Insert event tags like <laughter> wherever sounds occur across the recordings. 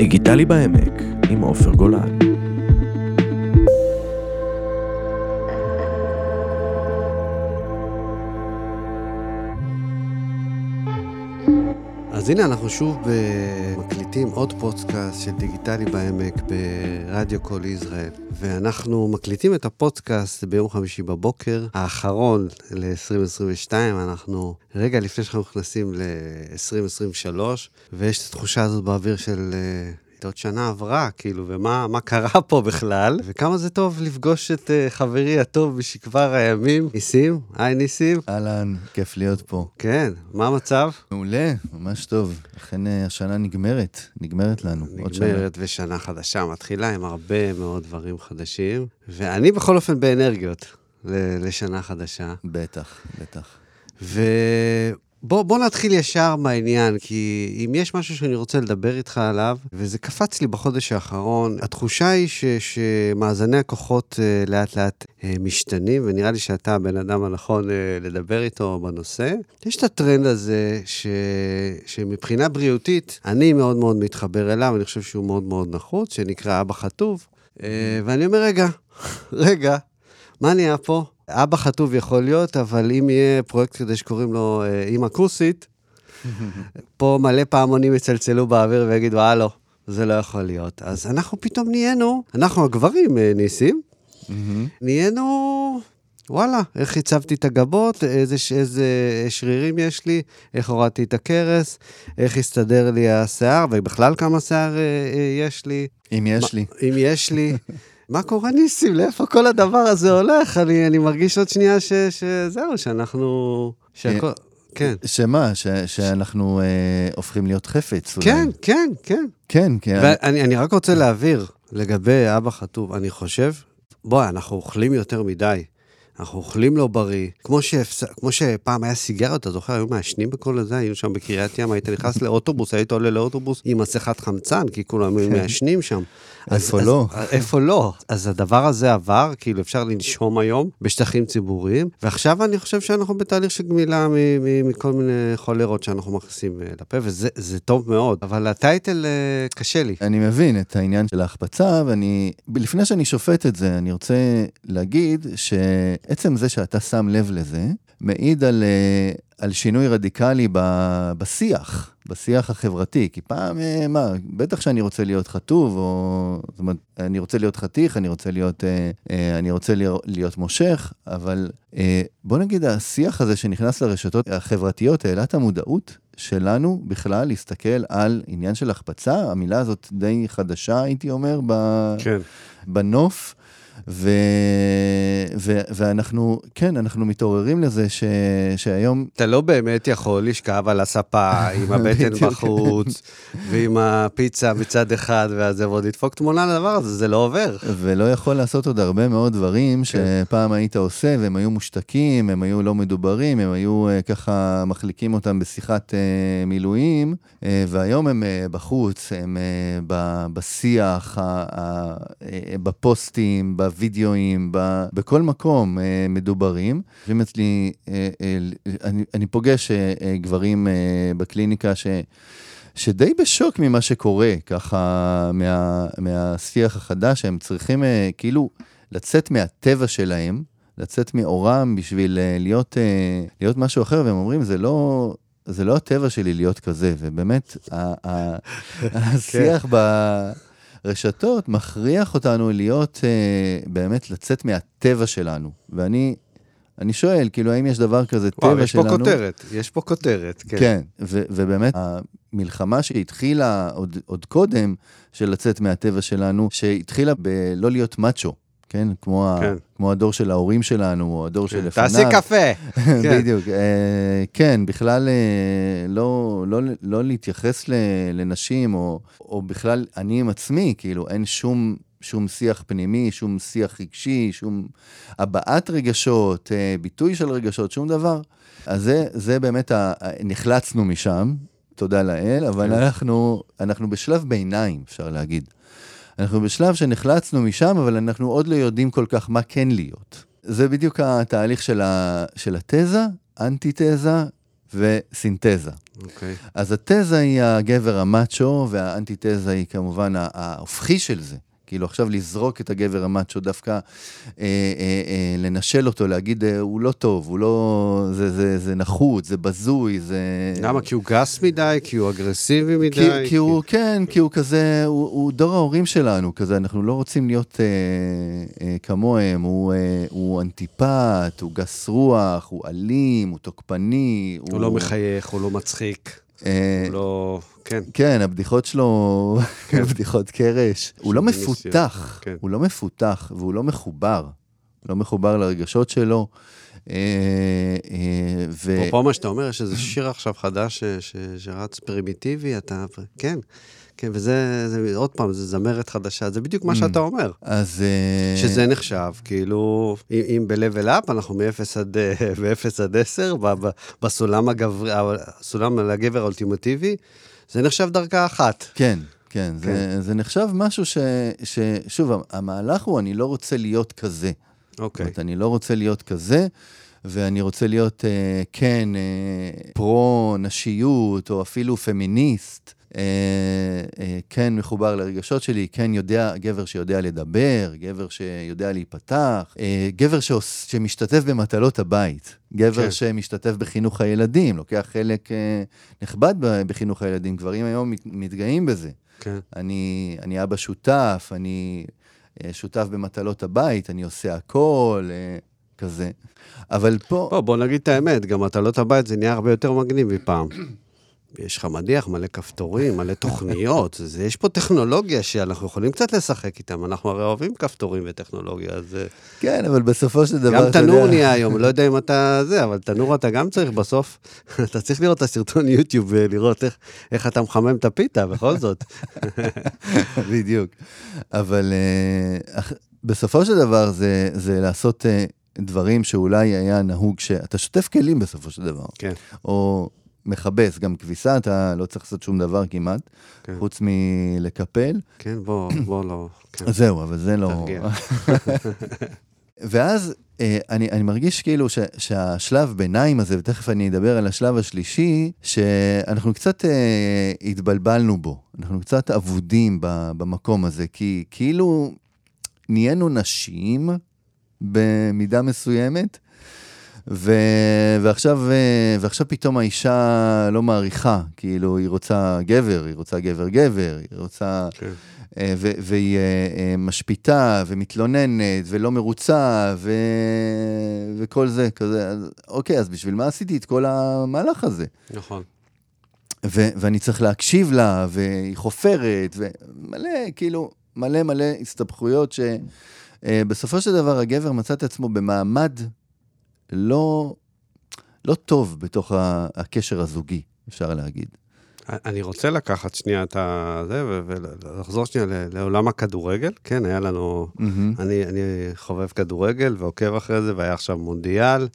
דיגיטלי בעמק עם עופר גולן. אז הנה אנחנו שוב מקליטים עוד פודקאסט של דיגיטלי בעמק ברדיו קול ישראל, ואנחנו מקליטים את הפודקאסט ביום חמישי בבוקר, האחרון ל-2022, אנחנו רגע לפני שאנחנו נכנסים ל-2023, ויש את התחושה הזאת באוויר של... עוד שנה עברה, כאילו, ומה קרה פה בכלל, וכמה זה טוב לפגוש את uh, חברי הטוב משכבר הימים, ניסים. היי ניסים. אהלן, כיף להיות פה. כן, מה המצב? מעולה, ממש טוב. אכן uh, השנה נגמרת, נגמרת לנו. נגמרת ושנה חדשה מתחילה עם הרבה מאוד דברים חדשים, ואני בכל אופן באנרגיות לשנה חדשה. בטח, בטח. ו... בוא, בוא נתחיל ישר מהעניין, כי אם יש משהו שאני רוצה לדבר איתך עליו, וזה קפץ לי בחודש האחרון, התחושה היא ש, שמאזני הכוחות uh, לאט לאט uh, משתנים, ונראה לי שאתה הבן אדם הנכון uh, לדבר איתו בנושא. יש את הטרנד הזה, ש, שמבחינה בריאותית, אני מאוד מאוד מתחבר אליו, אני חושב שהוא מאוד מאוד נחוץ, שנקרא אבא חטוב, ואני אומר, רגע, רגע, מה נהיה פה? אבא חטוב יכול להיות, אבל אם יהיה פרויקט כזה שקוראים לו אה, אימא כוסית, פה מלא פעמונים יצלצלו באוויר ויגידו, הלו, זה לא יכול להיות. אז אנחנו פתאום נהיינו, אנחנו הגברים, אה, ניסים, נהיינו, וואלה, איך הצבתי את הגבות, איזה, איזה שרירים יש לי, איך הורדתי את הכרס, איך הסתדר לי השיער, ובכלל כמה שיער אה, יש לי. אם יש לי. אם יש לי. <laughs> מה קורה ניסים? לאיפה כל הדבר הזה הולך? אני, אני מרגיש עוד שנייה ש, שזהו, שאנחנו... שהכל... כן. שמה? ש, שאנחנו אה, הופכים להיות חפץ אולי. כן, כן, כן. כן, כן. ואני אני רק רוצה להבהיר לגבי אבא חטוב, אני חושב, בואי, אנחנו אוכלים יותר מדי. אנחנו אוכלים לא בריא. כמו, שאפס... כמו שפעם היה סיגריות, אתה זוכר, היו מעשנים בכל הזה, היינו שם בקריית ים, היית נכנס לאוטובוס, היית עולה לאוטובוס עם מסכת חמצן, כי כולם היו מעשנים שם. איפה לא? איפה לא? אז הדבר הזה עבר, כאילו אפשר לנשום היום בשטחים ציבוריים, ועכשיו אני חושב שאנחנו בתהליך של גמילה מכל מיני חולרות שאנחנו מכניסים אה, לפה, וזה טוב מאוד, אבל הטייטל אה, קשה לי. אני מבין את העניין של ההחפצה, ואני, לפני שאני שופט את זה, אני רוצה להגיד שעצם זה שאתה שם לב לזה, מעיד על, אה, על שינוי רדיקלי בשיח. בשיח החברתי, כי פעם, אה, מה, בטח שאני רוצה להיות חטוב, או... זאת אומרת, אני רוצה להיות חתיך, אני רוצה להיות, אה, אני רוצה להיות מושך, אבל בוא נגיד, השיח הזה שנכנס לרשתות החברתיות העלה את המודעות שלנו בכלל להסתכל על עניין של החפצה, המילה הזאת די חדשה, הייתי אומר, ב... כן. בנוף. ו... ו... ואנחנו, כן, אנחנו מתעוררים לזה ש... שהיום... אתה לא באמת יכול לשכב על הספה <laughs> עם הבטן בחוץ, ועם הפיצה מצד אחד, ואז ועוד לדפוק תמונה לדבר הזה, זה לא עובר. ולא יכול לעשות עוד הרבה מאוד דברים כן. שפעם היית עושה, והם היו מושתקים, הם היו לא מדוברים, הם היו uh, ככה מחליקים אותם בשיחת uh, מילואים, uh, והיום הם uh, בחוץ, הם uh, ב... בשיח, uh, uh, בפוסטים, בווידאוים, ב, בכל מקום אה, מדוברים. יושבים אצלי, אה, אה, אני, אני פוגש אה, אה, גברים אה, בקליניקה ש... שדי בשוק ממה שקורה, ככה, מה, מהשיח החדש, שהם צריכים אה, כאילו לצאת מהטבע שלהם, לצאת מאורם בשביל אה, להיות, אה, להיות משהו אחר, והם אומרים, זה לא... זה לא הטבע שלי להיות כזה, ובאמת, <laughs> השיח ב... רשתות מכריח אותנו להיות, אה, באמת לצאת מהטבע שלנו. ואני אני שואל, כאילו, האם יש דבר כזה וואו, טבע יש שלנו? יש פה כותרת, יש פה כותרת, כן. כן, ו- ובאמת, המלחמה שהתחילה עוד, עוד קודם, של לצאת מהטבע שלנו, שהתחילה בלא להיות מאצ'ו. כן? כמו, כן. ה, כמו הדור של ההורים שלנו, או הדור כן. שלפניו. תעשי קפה. <laughs> כן. בדיוק. אה, כן, בכלל אה, לא, לא, לא להתייחס ל, לנשים, או, או בכלל אני עם עצמי, כאילו, אין שום... שום שיח פנימי, שום שיח רגשי, שום הבעת רגשות, אה, ביטוי של רגשות, שום דבר. אז זה, זה באמת, ה... נחלצנו משם, תודה לאל, אבל כן. אנחנו, אנחנו בשלב ביניים, אפשר להגיד. אנחנו בשלב שנחלצנו משם, אבל אנחנו עוד לא יודעים כל כך מה כן להיות. זה בדיוק התהליך של, ה, של התזה, אנטי-תזה וסינתזה. אוקיי. אז התזה היא הגבר המאצ'ו, והאנטיתזה היא כמובן ההופכי של זה. כאילו עכשיו לזרוק את הגבר המאצ'ו, דווקא אה, אה, אה, לנשל אותו, להגיד, אה, הוא לא טוב, הוא לא... זה, זה, זה נחות, זה בזוי, זה... למה? כי הוא גס מדי? כי הוא אגרסיבי מדי? כי, כי הוא, כן, כי הוא כזה, הוא, הוא דור ההורים שלנו, כזה, אנחנו לא רוצים להיות אה, אה, כמוהם, הוא, אה, הוא אנטיפט, הוא גס רוח, הוא אלים, הוא תוקפני. הוא לא מחייך, הוא לא מצחיק, אה, הוא לא... כן. כן, הבדיחות שלו, <laughs> בדיחות קרש. הוא לא מפותח, כן. הוא לא מפותח, והוא לא מחובר. לא מחובר לרגשות שלו. אה, אה, ו... אפרופו מה שאתה אומר, יש איזה שיר עכשיו חדש ש- שרץ פרימיטיבי, אתה... כן, כן, וזה, זה, עוד פעם, זה זמרת חדשה, זה בדיוק מה שאתה אומר. אז... אה, שזה נחשב, כאילו, אם, אם ב-level up, אנחנו מ-0 עד, אה, מ-0 עד 10, ב- ב- בסולם הגבר, הסולם לגבר האולטימטיבי, זה נחשב דרגה אחת. כן, כן, זה, זה נחשב משהו ש, ש... שוב, המהלך הוא, אני לא רוצה להיות כזה. זאת אוקיי. אומרת, אני לא רוצה להיות כזה, ואני רוצה להיות, אה, כן, אה, פרו-נשיות, או אפילו פמיניסט. אה, אה, כן מחובר לרגשות שלי, כן יודע, גבר שיודע לדבר, גבר שיודע להיפתח, אה, גבר שעוש, שמשתתף במטלות הבית, גבר כן. שמשתתף בחינוך הילדים, לוקח חלק נכבד בחינוך הילדים, גברים היום מת- מתגאים בזה. כן. אני, אני אבא שותף, אני שותף במטלות הבית, אני עושה הכל, כזה. אבל פה... בוא, בוא נגיד את האמת, גם מטלות הבית זה נהיה הרבה יותר מגניב מפעם. יש לך מדיח, מלא כפתורים, מלא תוכניות, <laughs> זה, יש פה טכנולוגיה שאנחנו יכולים קצת לשחק איתם, אנחנו הרי אוהבים כפתורים וטכנולוגיה, אז אה, כן, אבל בסופו של דבר... גם תנור נהיה היום, לא <laughs> יודע אם אתה זה, אבל תנור אתה גם צריך בסוף, <laughs> אתה צריך לראות את הסרטון יוטיוב ולראות איך, איך אתה מחמם את הפיתה, בכל זאת. בדיוק. אבל אה, אח- בסופו של דבר זה, זה לעשות אה, דברים שאולי היה נהוג שאתה שוטף כלים בסופו של דבר. כן. או מכבס, גם כביסה אתה לא צריך לעשות שום דבר כמעט, כן. חוץ מלקפל. כן, בוא, בוא לא, כן. זהו, אבל זה לא... <laughs> ואז אה, אני, אני מרגיש כאילו ש, שהשלב ביניים הזה, ותכף אני אדבר על השלב השלישי, שאנחנו קצת אה, התבלבלנו בו. אנחנו קצת אבודים ב, במקום הזה, כי כאילו נהיינו נשים במידה מסוימת, ו, ועכשיו, אה, ועכשיו פתאום האישה לא מעריכה, כאילו היא רוצה גבר, היא רוצה גבר-גבר, היא רוצה... כן. אה, ו- והיא אה, משפיטה ומתלוננת ולא מרוצה ו... וכל זה, כזה, אז, אוקיי, אז בשביל מה עשיתי את כל המהלך הזה? נכון. ו- ואני צריך להקשיב לה, והיא חופרת, ומלא, כאילו, מלא מלא הסתבכויות שבסופו של דבר הגבר מצא את עצמו במעמד לא, לא טוב בתוך הקשר הזוגי, אפשר להגיד. אני רוצה לקחת שנייה את זה ולחזור שנייה לעולם הכדורגל. כן, היה לנו... מהמם. אני, אני חובב כדורגל ועוקב אחרי זה, והיה עכשיו מונדיאל,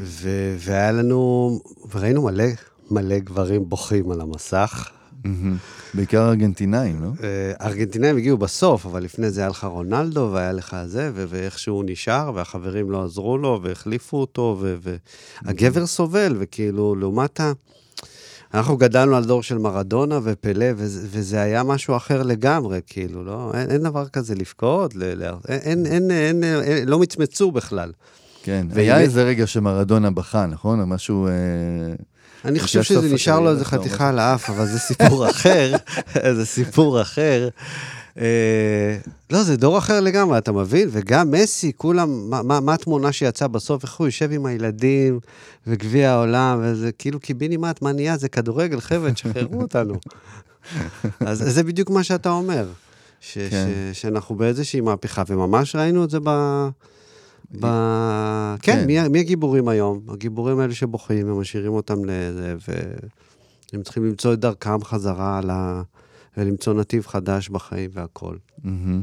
ו- והיה לנו, וראינו מלא, מלא גברים בוכים על המסך. בעיקר ארגנטינאים, לא? אה, ארגנטינאים הגיעו בסוף, אבל לפני זה היה לך רונלדו, והיה לך זה, ו- ואיך שהוא נשאר, והחברים לא עזרו לו, והחליפו אותו, והגבר סובל, וכאילו, לעומת ה... אנחנו גדלנו על דור של מרדונה ופלא, וזה, וזה היה משהו אחר לגמרי, כאילו, לא? אין, אין דבר כזה לבכות, ל- ל- אין, אין, אין, אין, לא מצמצו בכלל. כן, ואם- היה איזה רגע שמרדונה בכה, נכון? משהו... אה, אני חושב שזה נשאר לו איזה חתיכה על האף, אבל זה סיפור <laughs> אחר, זה סיפור אחר. אה, לא, זה דור אחר לגמרי, אתה מבין? וגם מסי, כולם, מה, מה, מה התמונה שיצאה בסוף, איך הוא יושב עם הילדים וגביע העולם, וזה כאילו קיבינימט, מה נהיה? זה כדורגל, חבר'ה, תשחררו <laughs> אותנו. אז זה בדיוק מה שאתה אומר, ש, כן. ש, שאנחנו באיזושהי מהפכה, וממש ראינו את זה ב... ב... כן, כן. מי, מי הגיבורים היום? הגיבורים האלה שבוכים, הם משאירים אותם לזה, והם צריכים למצוא את דרכם חזרה ל... ולמצוא נתיב חדש בחיים והכל. מהמם.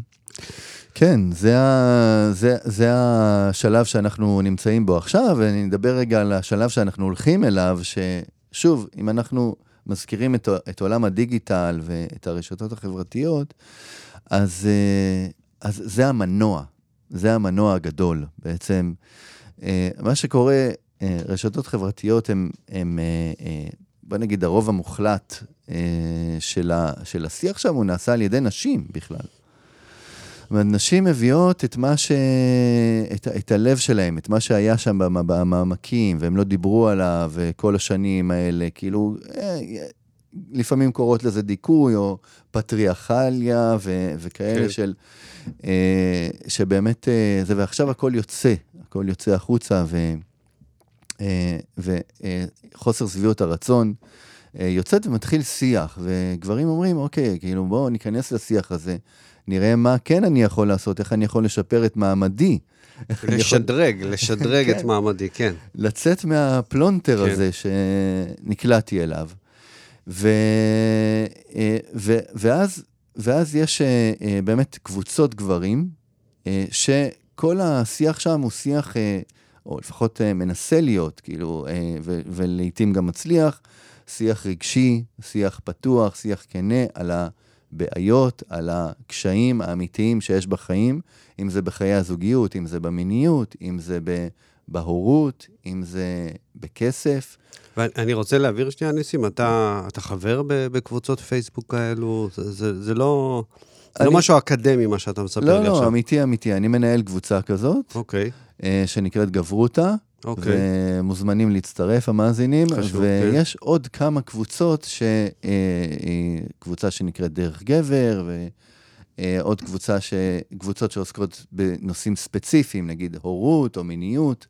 כן, זה, ה, זה, זה השלב שאנחנו נמצאים בו עכשיו, ואני אדבר רגע על השלב שאנחנו הולכים אליו, ששוב, אם אנחנו מזכירים את, את עולם הדיגיטל ואת הרשתות החברתיות, אז, אה, אז זה המנוע, זה המנוע הגדול בעצם. אה, מה שקורה אה, רשתות חברתיות הן, אה, בוא נגיד, הרוב המוחלט של, ה, של השיח שם הוא נעשה על ידי נשים בכלל. נשים מביאות את מה ש... את, את הלב שלהם, את מה שהיה שם במ- במעמקים, והם לא דיברו עליו כל השנים האלה, כאילו, לפעמים קוראות לזה דיכוי, או פטריארכליה ו, וכאלה כן. של... אה, שבאמת אה, זה, ועכשיו הכל יוצא, הכל יוצא החוצה, ו... אה, וחוסר שביעות הרצון אה, יוצאת ומתחיל שיח, וגברים אומרים, אוקיי, כאילו בואו ניכנס לשיח הזה, נראה מה כן אני יכול לעשות, איך אני יכול לשפר את מעמדי. אני יכול לשדרג, <laughs> לשדרג את כן. מעמדי, כן. לצאת מהפלונטר כן. הזה שנקלעתי אליו. ו, אה, ו, ואז, ואז יש אה, אה, באמת קבוצות גברים, שכל השיח שם הוא שיח, או לפחות מנסה להיות, כאילו, ולעיתים גם מצליח, שיח רגשי, שיח פתוח, שיח כנה על הבעיות, על הקשיים האמיתיים שיש בחיים, אם זה בחיי הזוגיות, אם זה במיניות, אם זה. בהורות, אם זה בכסף. ואני רוצה להבהיר שנייה, ניסים, אתה, אתה חבר בקבוצות פייסבוק כאלו? זה, זה, זה לא, אני- לא משהו אקדמי, מה שאתה מספר לא, לי לא, עכשיו. אמיתי, אמיתי. אני מנהל קבוצה כזאת, אוקיי, אה, שנקראת גברותה, אוקיי. ומוזמנים להצטרף, המאזינים. חשוב, ויש עוד כמה קבוצות, ש... אה, אה, קבוצה שנקראת דרך גבר, ועוד קבוצה ש... קבוצות שעוסקות בנושאים ספציפיים, נגיד הורות או מיניות,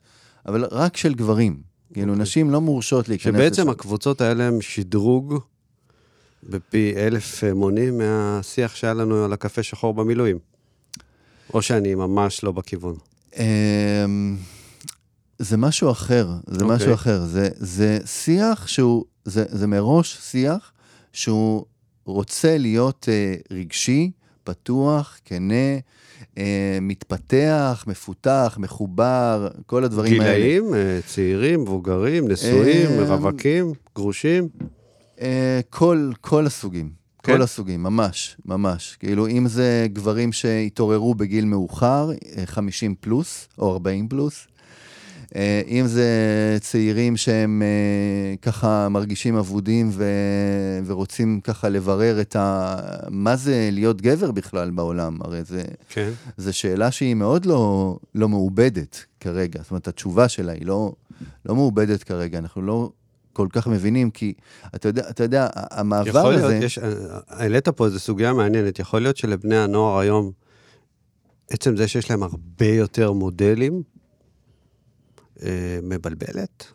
אבל רק של גברים. כאילו, אוקיי. נשים לא מורשות להיכנס שבעצם לשם. הקבוצות האלה הם שדרוג בפי אלף אה, מונים מהשיח שהיה לנו על הקפה שחור במילואים. או שאני ממש לא בכיוון. אמ, זה משהו אחר, זה אוקיי. משהו אחר. זה, זה שיח שהוא, זה, זה מראש שיח שהוא רוצה להיות אה, רגשי, פתוח, כנה, אה, מתפתח, מפותח, מחובר, כל הדברים האלה. גילאים, אה, צעירים, מבוגרים, נשואים, אה, רווקים, גרושים. אה, כל, כל הסוגים. כן? כל הסוגים, ממש, ממש. כאילו, אם זה גברים שהתעוררו בגיל מאוחר, אה, 50 פלוס, או 40 פלוס, אה, אם זה צעירים שהם אה, ככה מרגישים אבודים ו... ורוצים ככה לברר את ה... מה זה להיות גבר בכלל בעולם, הרי זה... כן. זו שאלה שהיא מאוד לא, לא מעובדת כרגע. זאת אומרת, התשובה שלה היא לא, לא מעובדת כרגע. אנחנו לא כל כך מבינים, כי אתה יודע, אתה יודע המעבר יכול הזה... להיות, יש, אה, העלית פה איזו סוגיה מעניינת, יכול להיות שלבני הנוער היום, עצם זה שיש להם הרבה יותר מודלים, אה, מבלבלת?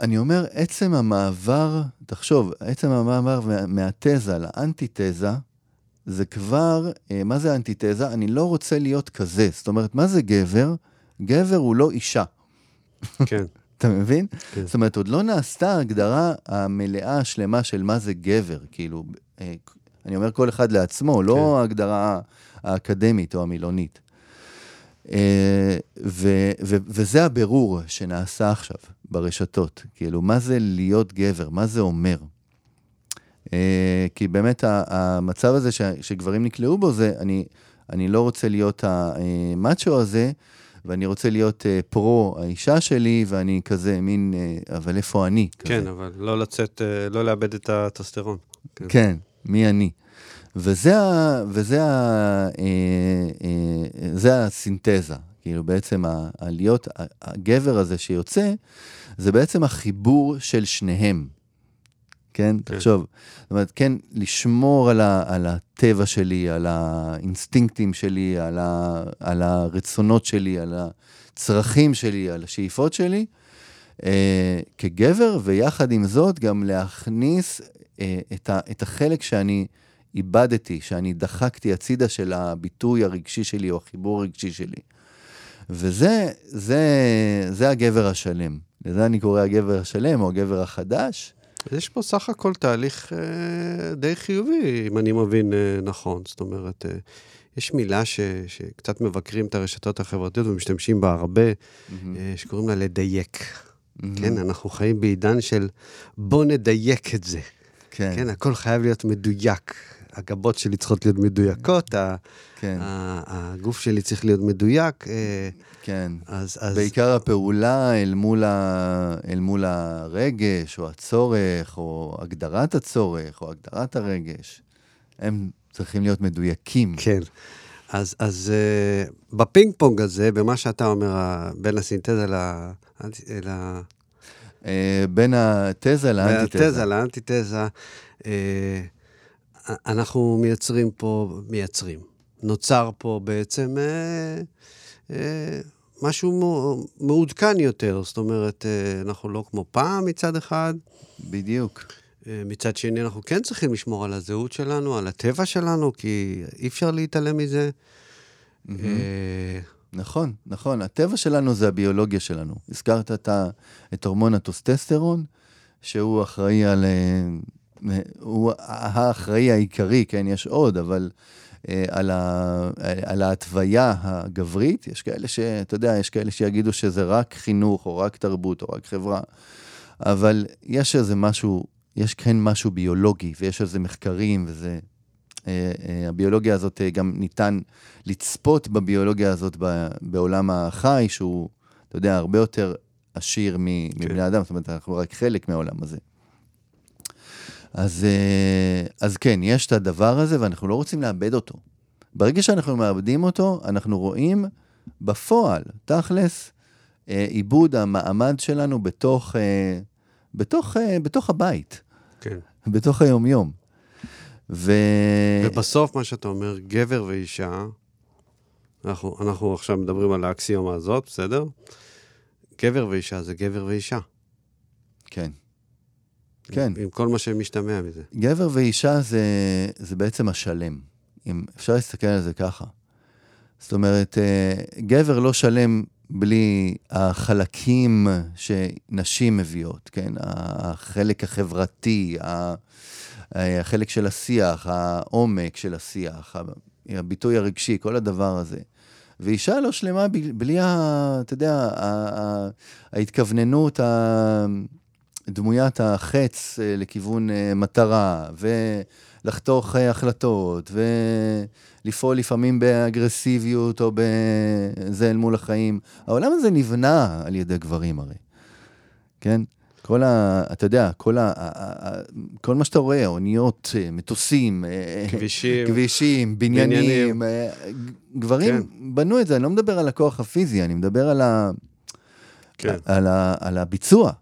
אני אומר, עצם המעבר, תחשוב, עצם המעבר מה- מהתזה לאנטיתזה, זה כבר, אה, מה זה אנטיתזה? אני לא רוצה להיות כזה. זאת אומרת, מה זה גבר? גבר הוא לא אישה. כן. <laughs> אתה מבין? כן. זאת אומרת, עוד לא נעשתה ההגדרה המלאה, השלמה של מה זה גבר. כאילו, אה, אני אומר כל אחד לעצמו, לא כן. ההגדרה האקדמית או המילונית. אה, ו- ו- וזה הבירור שנעשה עכשיו ברשתות. כאילו, מה זה להיות גבר? מה זה אומר? אה, כי באמת המצב הזה ש- שגברים נקלעו בו זה, אני, אני לא רוצה להיות המאצ'ו הזה, ואני רוצה להיות אה, פרו האישה שלי, ואני כזה מין, אה, אבל איפה אני? כזה. כן, אבל לא לצאת, אה, לא לאבד את הטסטרון. כן. כן, מי אני? וזה, ה, וזה ה, אה, אה, זה הסינתזה. כאילו בעצם הלהיות, ה- הגבר הזה שיוצא, זה בעצם החיבור של שניהם. כן? כן. תחשוב. זאת אומרת, כן, לשמור על, ה, על הטבע שלי, על האינסטינקטים שלי, על, ה, על הרצונות שלי, על הצרכים שלי, על השאיפות שלי, אה, כגבר, ויחד עם זאת גם להכניס אה, את, ה, את החלק שאני איבדתי, שאני דחקתי הצידה של הביטוי הרגשי שלי או החיבור הרגשי שלי. וזה זה, זה הגבר השלם. לזה אני קורא הגבר השלם או הגבר החדש. יש פה סך הכל תהליך אה, די חיובי, אם אני מבין אה, נכון. זאת אומרת, אה, יש מילה ש, שקצת מבקרים את הרשתות החברתיות ומשתמשים בה הרבה, אה, שקוראים לה לדייק. כן, אנחנו חיים בעידן של בוא נדייק את זה. כן. כן, הכל חייב להיות מדויק. הגבות שלי צריכות להיות מדויקות, כן, הגוף שלי צריך להיות מדויק. אה, כן. אז, אז בעיקר הפעולה אל מול, ה... אל מול הרגש, או הצורך, או הגדרת הצורך, או הגדרת הרגש, הם צריכים להיות מדויקים. כן. אז, אז uh, בפינג פונג הזה, במה שאתה אומר, בין הסינתזה ל... ל... אה, בין התזה לאנטיתזה. התזה לאנטיתזה, אה, אנחנו מייצרים פה, מייצרים. נוצר פה בעצם אה, אה, משהו מעודכן יותר, זאת אומרת, אה, אנחנו לא כמו פעם מצד אחד, בדיוק. אה, מצד שני אנחנו כן צריכים לשמור על הזהות שלנו, על הטבע שלנו, כי אי אפשר להתעלם מזה. אה, נכון, נכון. הטבע שלנו זה הביולוגיה שלנו. הזכרת את, ה, את הורמון הטוסטסטרון, שהוא אחראי על... הוא האחראי העיקרי, כן, יש עוד, אבל אה, על, ה, על ההתוויה הגברית, יש כאלה ש... אתה יודע, יש כאלה שיגידו שזה רק חינוך, או רק תרבות, או רק חברה, אבל יש איזה משהו, יש כן משהו ביולוגי, ויש איזה מחקרים, וזה... אה, אה, הביולוגיה הזאת, גם ניתן לצפות בביולוגיה הזאת בעולם החי, שהוא, אתה יודע, הרבה יותר עשיר מ- מבני אדם, זאת אומרת, אנחנו רק חלק מהעולם הזה. אז, אה, אז כן, יש את הדבר הזה, ואנחנו לא רוצים לאבד אותו. ברגע שאנחנו מאבדים אותו, אנחנו רואים בפועל, תכלס, אה, עיבוד המעמד שלנו בתוך, אה, בתוך, בתוך הבית, כן. בתוך היומיום. ו... ובסוף, מה שאתה אומר, גבר ואישה, אנחנו, אנחנו עכשיו מדברים על האקסיומה הזאת, בסדר? גבר ואישה זה גבר ואישה. כן. כן. עם כל מה שמשתמע מזה. גבר ואישה זה, זה בעצם השלם, אם אפשר להסתכל על זה ככה. זאת אומרת, אה, גבר לא שלם בלי החלקים שנשים מביאות, כן? החלק החברתי, ה- החלק של השיח, העומק של השיח, הביטוי הרגשי, כל הדבר הזה. ואישה לא שלמה בלי, אתה יודע, ההתכווננות, ה- דמוית החץ אה, לכיוון אה, מטרה, ולחתוך אה, החלטות, ולפעול לפעמים באגרסיביות או בזה אל מול החיים. העולם הזה נבנה על ידי גברים הרי, כן? כל ה... אתה יודע, כל, ה, כל מה שאתה רואה, אוניות, מטוסים, כבישים. כבישים, בניינים, בניינים. גברים כן. בנו את זה, אני לא מדבר על הכוח הפיזי, אני מדבר על, ה, כן, על, ה, על הביצוע.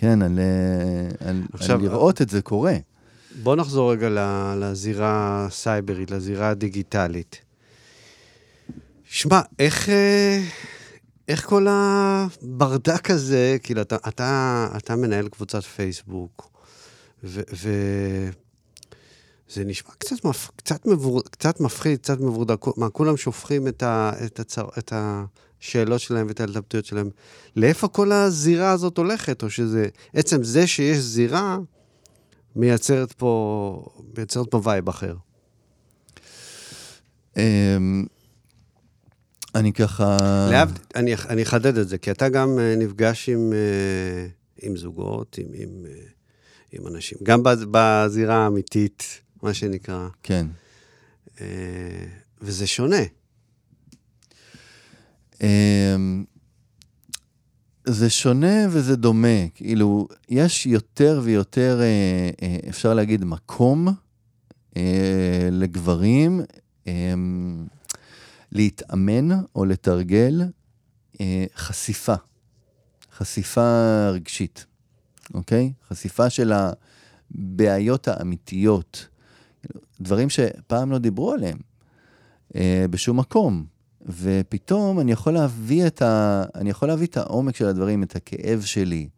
כן. על, אה, על, עכשיו- על לראות את זה קורה. בוא נחזור רגע לזירה הסייברית, לזירה הדיגיטלית. שמע, איך, אה, איך כל הברדק הזה, כאילו, אתה, אתה, אתה מנהל קבוצת פייסבוק, ו... ו... זה נשמע קצת, מפ... קצת, מבור... קצת מפחיד, קצת מבורדק. מה, כולם שופכים את, ה... את, הצר... את השאלות שלהם ואת ההתלבטויות שלהם. לאיפה כל הזירה הזאת הולכת? או שזה... עצם זה שיש זירה, מייצרת פה, מייצרת פה וייב אחר. אמ, אני ככה... להבדיל, אני, אני אחדד את זה, כי אתה גם אה, נפגש עם, אה, עם זוגות, עם, עם, אה, עם אנשים, גם בז- בזירה האמיתית, מה שנקרא, כן. וזה שונה. אמ, זה שונה וזה דומה. כאילו, יש יותר ויותר, אה, אה, אפשר להגיד, מקום אה, לגברים אה, להתאמן או לתרגל חשיפה. חשיפה רגשית, אוקיי? חשיפה של הבעיות האמיתיות. דברים שפעם לא דיברו עליהם בשום מקום. ופתאום אני יכול להביא את ה... אני יכול להביא את העומק של הדברים, את הכאב שלי,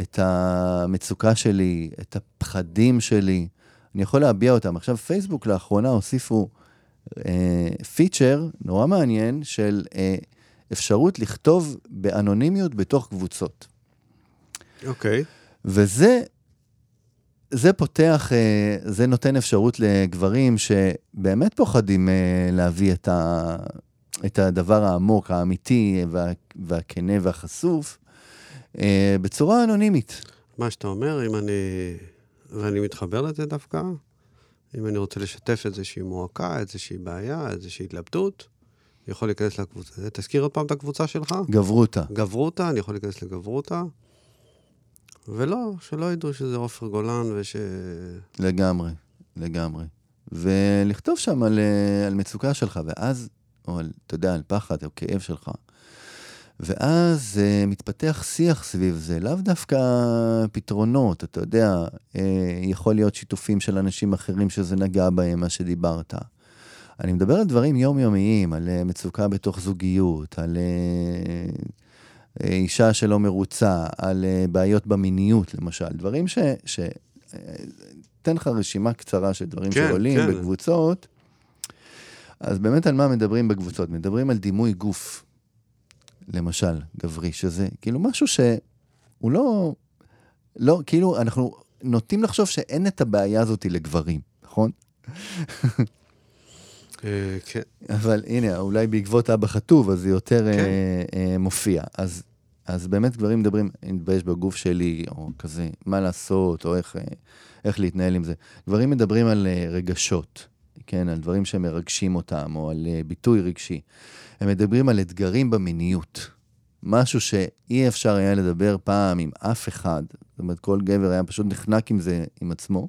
את המצוקה שלי, את הפחדים שלי. אני יכול להביע אותם. עכשיו, פייסבוק לאחרונה הוסיפו אה, פיצ'ר נורא מעניין של אה, אפשרות לכתוב באנונימיות בתוך קבוצות. אוקיי. וזה זה פותח, אה, זה נותן אפשרות לגברים שבאמת פוחדים אה, להביא את, ה, את הדבר העמוק, האמיתי וה, והכנה והחשוף אה, בצורה אנונימית. מה שאתה אומר, אם אני... ואני מתחבר לזה דווקא, אם אני רוצה לשתף איזושהי מועקה, איזושהי בעיה, איזושהי התלבטות, אני יכול להיכנס לקבוצה. תזכיר עוד פעם את הקבוצה שלך. גברותה. גברותה, אני יכול להיכנס לגברותה. ולא, שלא ידעו שזה עופר גולן וש... לגמרי, לגמרי. ולכתוב שם על, אה, על מצוקה שלך, ואז, או על, אתה יודע, על פחד או כאב שלך. ואז uh, מתפתח שיח סביב זה, לאו דווקא פתרונות, אתה יודע, uh, יכול להיות שיתופים של אנשים אחרים שזה נגע בהם, מה שדיברת. אני מדבר על דברים יומיומיים, על uh, מצוקה בתוך זוגיות, על uh, uh, אישה שלא מרוצה, על uh, בעיות במיניות, למשל, דברים ש... ש uh, אתן לך רשימה קצרה של דברים כן, שעולים כן. בקבוצות. אז באמת על מה מדברים בקבוצות? מדברים על דימוי גוף. למשל, גברי, שזה כאילו משהו שהוא לא, לא, כאילו, אנחנו נוטים לחשוב שאין את הבעיה הזאת לגברים, נכון? אה, כן. אבל הנה, אולי בעקבות אבא חטוב, אז זה יותר כן. אה, אה, מופיע. אז, אז באמת גברים מדברים, אני מתבייש בגוף שלי, או כזה, מה לעשות, או איך, אה, איך להתנהל עם זה. גברים מדברים על אה, רגשות, כן, על דברים שמרגשים אותם, או על אה, ביטוי רגשי. הם מדברים על אתגרים במיניות. משהו שאי אפשר היה לדבר פעם עם אף אחד. זאת אומרת, כל גבר היה פשוט נחנק עם זה, עם עצמו.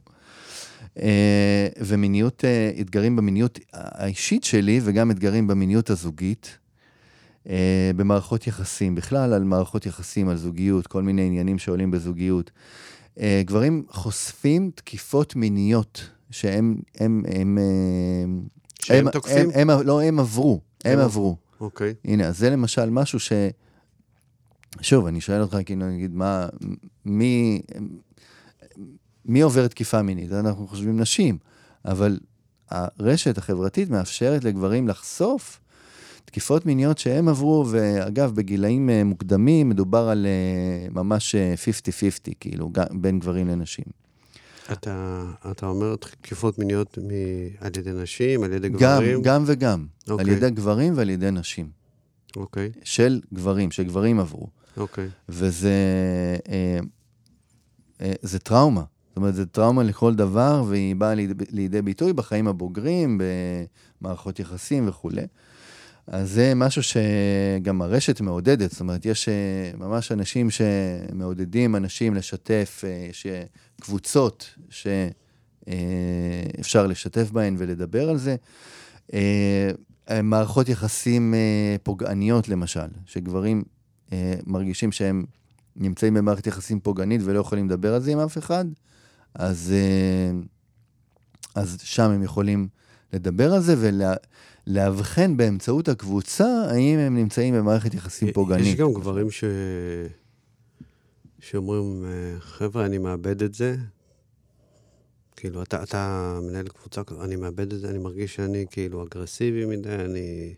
אה, ומיניות, אה, אתגרים במיניות האישית שלי, וגם אתגרים במיניות הזוגית. במערכות יחסים, בכלל על מערכות יחסים, על זוגיות, כל מיני עניינים שעולים בזוגיות. גברים חושפים תקיפות מיניות שהם, הם, הם, אה, שהם הם, תוקפים? הם, הם, לא, הם עברו, הם הם עברו. אוקיי. הנה, אז זה למשל משהו ש... שוב, אני שואל אותך, כאילו, נגיד, מה, מי, מי עובר תקיפה מינית? אנחנו חושבים נשים, אבל הרשת החברתית מאפשרת לגברים לחשוף תקיפות מיניות שהם עברו, ואגב, בגילאים אה, מוקדמים מדובר על אה, ממש אה, 50-50, כאילו, בין גברים לנשים. אתה, אתה אומר תקיפות מיניות מ... על ידי נשים, על ידי גם, גברים? גם וגם, על אוקיי. ידי גברים ועל ידי נשים. אוקיי, של גברים, שגברים עברו. אוקיי. וזה אה, אה, זה טראומה. זאת אומרת, זה טראומה לכל דבר, והיא באה לידי, לידי ביטוי בחיים הבוגרים, במערכות יחסים וכולי. אז זה משהו שגם הרשת מעודדת, זאת אומרת, יש אה, ממש אנשים שמעודדים אנשים לשתף, אה, יש אה, קבוצות שאפשר לשתף בהן ולדבר על זה. מערכות יחסים פוגעניות, למשל, שגברים מרגישים שהם נמצאים במערכת יחסים פוגענית ולא יכולים לדבר על זה עם אף אחד, אז, אז שם הם יכולים לדבר על זה ולאבחן באמצעות הקבוצה האם הם נמצאים במערכת יחסים פוגענית. יש גם גברים ש... שאומרים, אה, חבר'ה, אני מאבד את זה. כאילו, אתה, אתה מנהל קבוצה, אני מאבד את זה, אני מרגיש שאני כאילו אגרסיבי מדי, אני,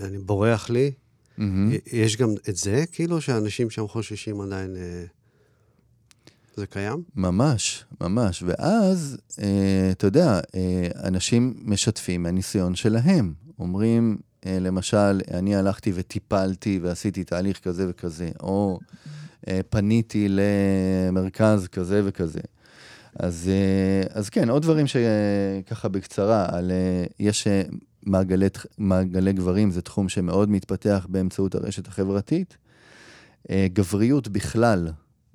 אני בורח לי. מהמם. יש גם את זה, כאילו, שאנשים שם חוששים עדיין... אה, זה קיים? ממש, ממש. ואז, אה, אתה יודע, אה, אנשים משתפים מהניסיון שלהם. אומרים, אה, למשל, אני הלכתי וטיפלתי ועשיתי תהליך כזה וכזה, או אה, פניתי למרכז כזה וכזה. אז, אה, אז כן, עוד דברים שככה בקצרה, על, אה, יש אה, מעגלי, מעגלי גברים, זה תחום שמאוד מתפתח באמצעות הרשת החברתית. אה, גבריות בכלל,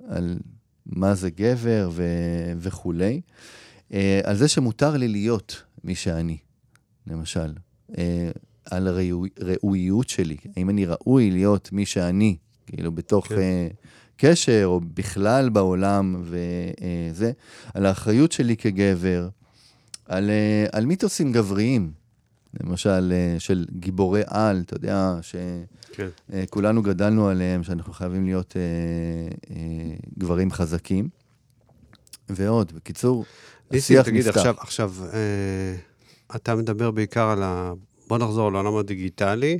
על מה זה גבר ו, וכולי. אה, על זה שמותר לי להיות מי שאני, למשל. אה, על הראויות שלי, האם אני ראוי להיות מי שאני, כאילו בתוך... כן. אה, קשר, או בכלל בעולם, וזה, על האחריות שלי כגבר, על, אה, על מיתוסים גבריים, למשל, של גיבורי על, אתה יודע, כן. שכולנו גדלנו עליהם, שאנחנו חייבים להיות אה, אה, גברים חזקים. ועוד, בקיצור, ניסים, השיח תגיד, נפתח. עכשיו, עכשיו אה, אתה מדבר בעיקר על ה... בוא נחזור לעולם הדיגיטלי.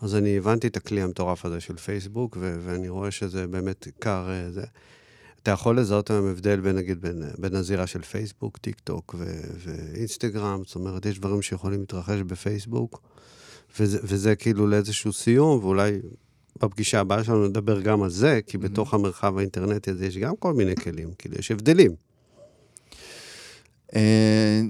אז אני הבנתי את הכלי המטורף הזה של פייסבוק, ו- ואני רואה שזה באמת עיקר אה, זה. אתה יכול לזהות היום הבדל בין, נגיד, בין, בין הזירה של פייסבוק, טיק טוק ו- ואינסטגרם, זאת אומרת, יש דברים שיכולים להתרחש בפייסבוק, וזה, וזה כאילו לאיזשהו סיום, ואולי בפגישה הבאה שלנו נדבר גם על זה, כי בתוך המרחב האינטרנטי הזה יש גם כל מיני כלים, כאילו, יש הבדלים. אה,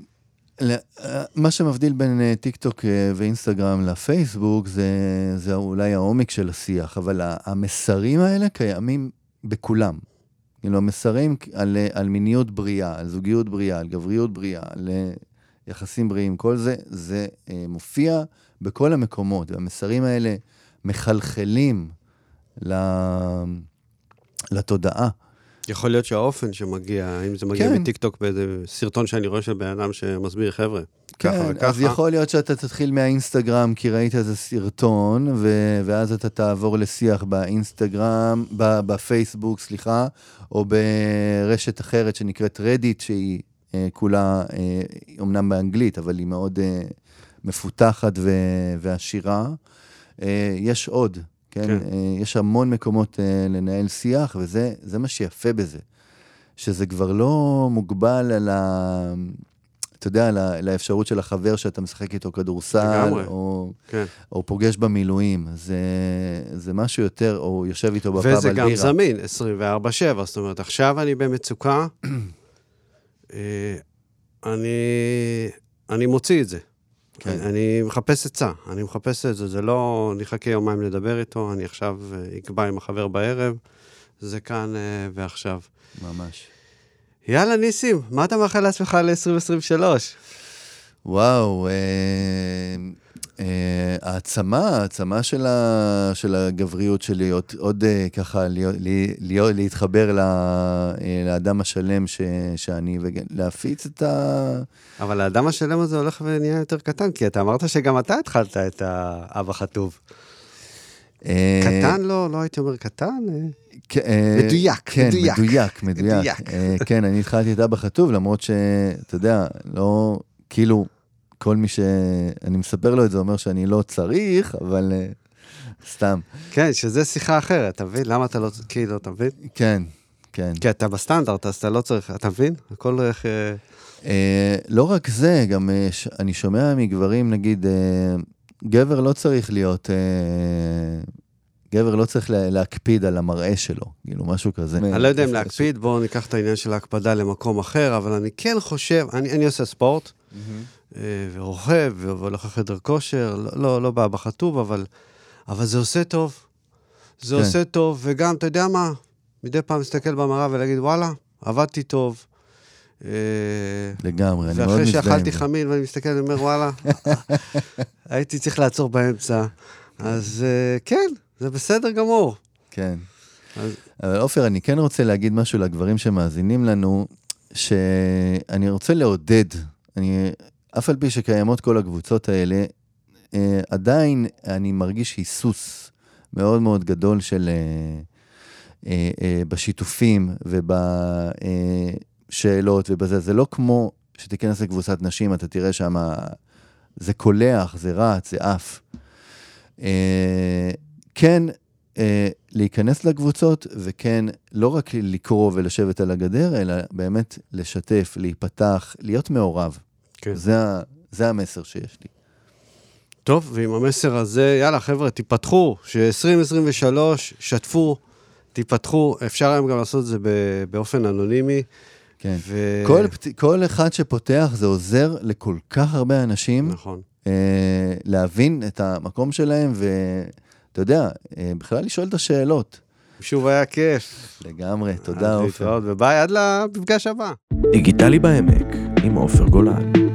אה, מה שמבדיל בין אה, טיק טוק ואינסטגרם לפייסבוק זה, זה אולי העומק של השיח, אבל המסרים האלה קיימים בכולם. כאילו, המסרים על, על מיניות בריאה, על זוגיות בריאה, על גבריות בריאה, על יחסים בריאים, כל זה, זה אה, מופיע בכל המקומות, והמסרים האלה מחלחלים ל... לתודעה. יכול להיות שהאופן שמגיע, אם זה מגיע כן. מטיקטוק באיזה סרטון שאני רואה של בן אדם שמסביר, חבר'ה, ככה כן, וככה. אז יכול להיות שאתה תתחיל מהאינסטגרם כי ראית איזה סרטון, ו- ואז אתה תעבור לשיח באינסטגרם, ב- בפייסבוק, סליחה, או ברשת אחרת שנקראת רדיט, שהיא כולה, אה, אומנם באנגלית, אבל היא מאוד אה, מפותחת ו- ועשירה. אה, יש עוד, כן? כן. אה, יש המון מקומות אה, לנהל שיח, וזה זה מה שיפה בזה. שזה כבר לא מוגבל על ה... אתה יודע, לאפשרות של החבר שאתה משחק איתו כדורסל. או, כן. או פוגש במילואים. זה, זה משהו יותר, או יושב איתו בפאב על וזה בירה. גם זמין, 24/7, זאת אומרת, עכשיו אני במצוקה, אה, אני, אני מוציא את זה. כן. אני, אני מחפש עצה, אני מחפש את זה, זה לא נחכה יומיים לדבר איתו, אני עכשיו אה, אקבע עם החבר בערב, זה כאן אה, ועכשיו. ממש. יאללה, ניסים, מה אתה מאחל לעצמך ל-2023? וואו, אה, אה, העצמה, העצמה של, ה, של הגבריות שלי, עוד, עוד אה, ככה להיות, להיות, להתחבר ל, אה, לאדם השלם ש, שאני, ולהפיץ את ה... אבל האדם השלם הזה הולך ונהיה יותר קטן, כי אתה אמרת שגם אתה התחלת את האב החטוב. אה, קטן לא, לא הייתי אומר קטן, אה, אה, מדויק, כן, מדויק. מדויק, מדויק. אה, כן, אני התחלתי את אבא חטוב, למרות שאתה יודע, לא, כאילו, כל מי שאני מספר לו את זה אומר שאני לא צריך, אבל אה, סתם. כן, שזה שיחה אחרת, אתה מבין? למה אתה לא, כאילו, אתה מבין? כן, כן. כי אתה בסטנדרט, אז אתה לא צריך, אתה מבין? הכל איך... אה, אה, לא רק זה, גם אני שומע מגברים, נגיד, גבר לא צריך להיות... גבר לא צריך לה- להקפיד על המראה שלו, כאילו, משהו כזה. אני לא יודע אם להקפיד, בואו ניקח את העניין של ההקפדה למקום אחר, אבל אני כן חושב, אני, אני עושה ספורט, אה, ורוכב, והולך לחדר כושר, לא, לא, לא בא בחטוב, אבל, אבל זה עושה טוב. זה כן. עושה טוב, וגם, אתה יודע מה, מדי פעם להסתכל במראה ולהגיד, וואלה, עבדתי טוב. אה, לגמרי, אני מאוד ואחרי מזדהה עם שאכלתי. חמין ואני מסתכל, אני אומר, וואלה, <laughs> הייתי צריך לעצור באמצע. אז אה, כן, זה בסדר גמור. כן. אז- אבל עופר, אני כן רוצה להגיד משהו לגברים שמאזינים לנו, שאני רוצה לעודד, אני, אף על פי שקיימות כל הקבוצות האלה, אה, עדיין אני מרגיש היסוס מאוד מאוד גדול של... אה, אה, אה, בשיתופים ובשאלות ובזה. זה לא כמו שתיכנס לקבוצת נשים, אתה תראה שם, זה קולח, זה רץ, זה עף. אה, כן, אה, להיכנס לקבוצות, וכן, לא רק לקרוא ולשבת על הגדר, אלא באמת לשתף, להיפתח, להיות מעורב. כן. זה, זה המסר שיש לי. טוב, ועם המסר הזה, יאללה, חבר'ה, תיפתחו, ש-2023, שתפו, תיפתחו. אפשר היום גם לעשות את זה באופן אנונימי. כן. ו... כל, כל אחד שפותח, זה עוזר לכל כך הרבה אנשים נכון. אה, להבין את המקום שלהם, ואתה יודע, אה, בכלל לשאול את השאלות. שוב היה כיף. לגמרי, תודה עופר. להתראות, וביי, עד למפגש הבא. דיגיטלי בעמק עם עופר גולן.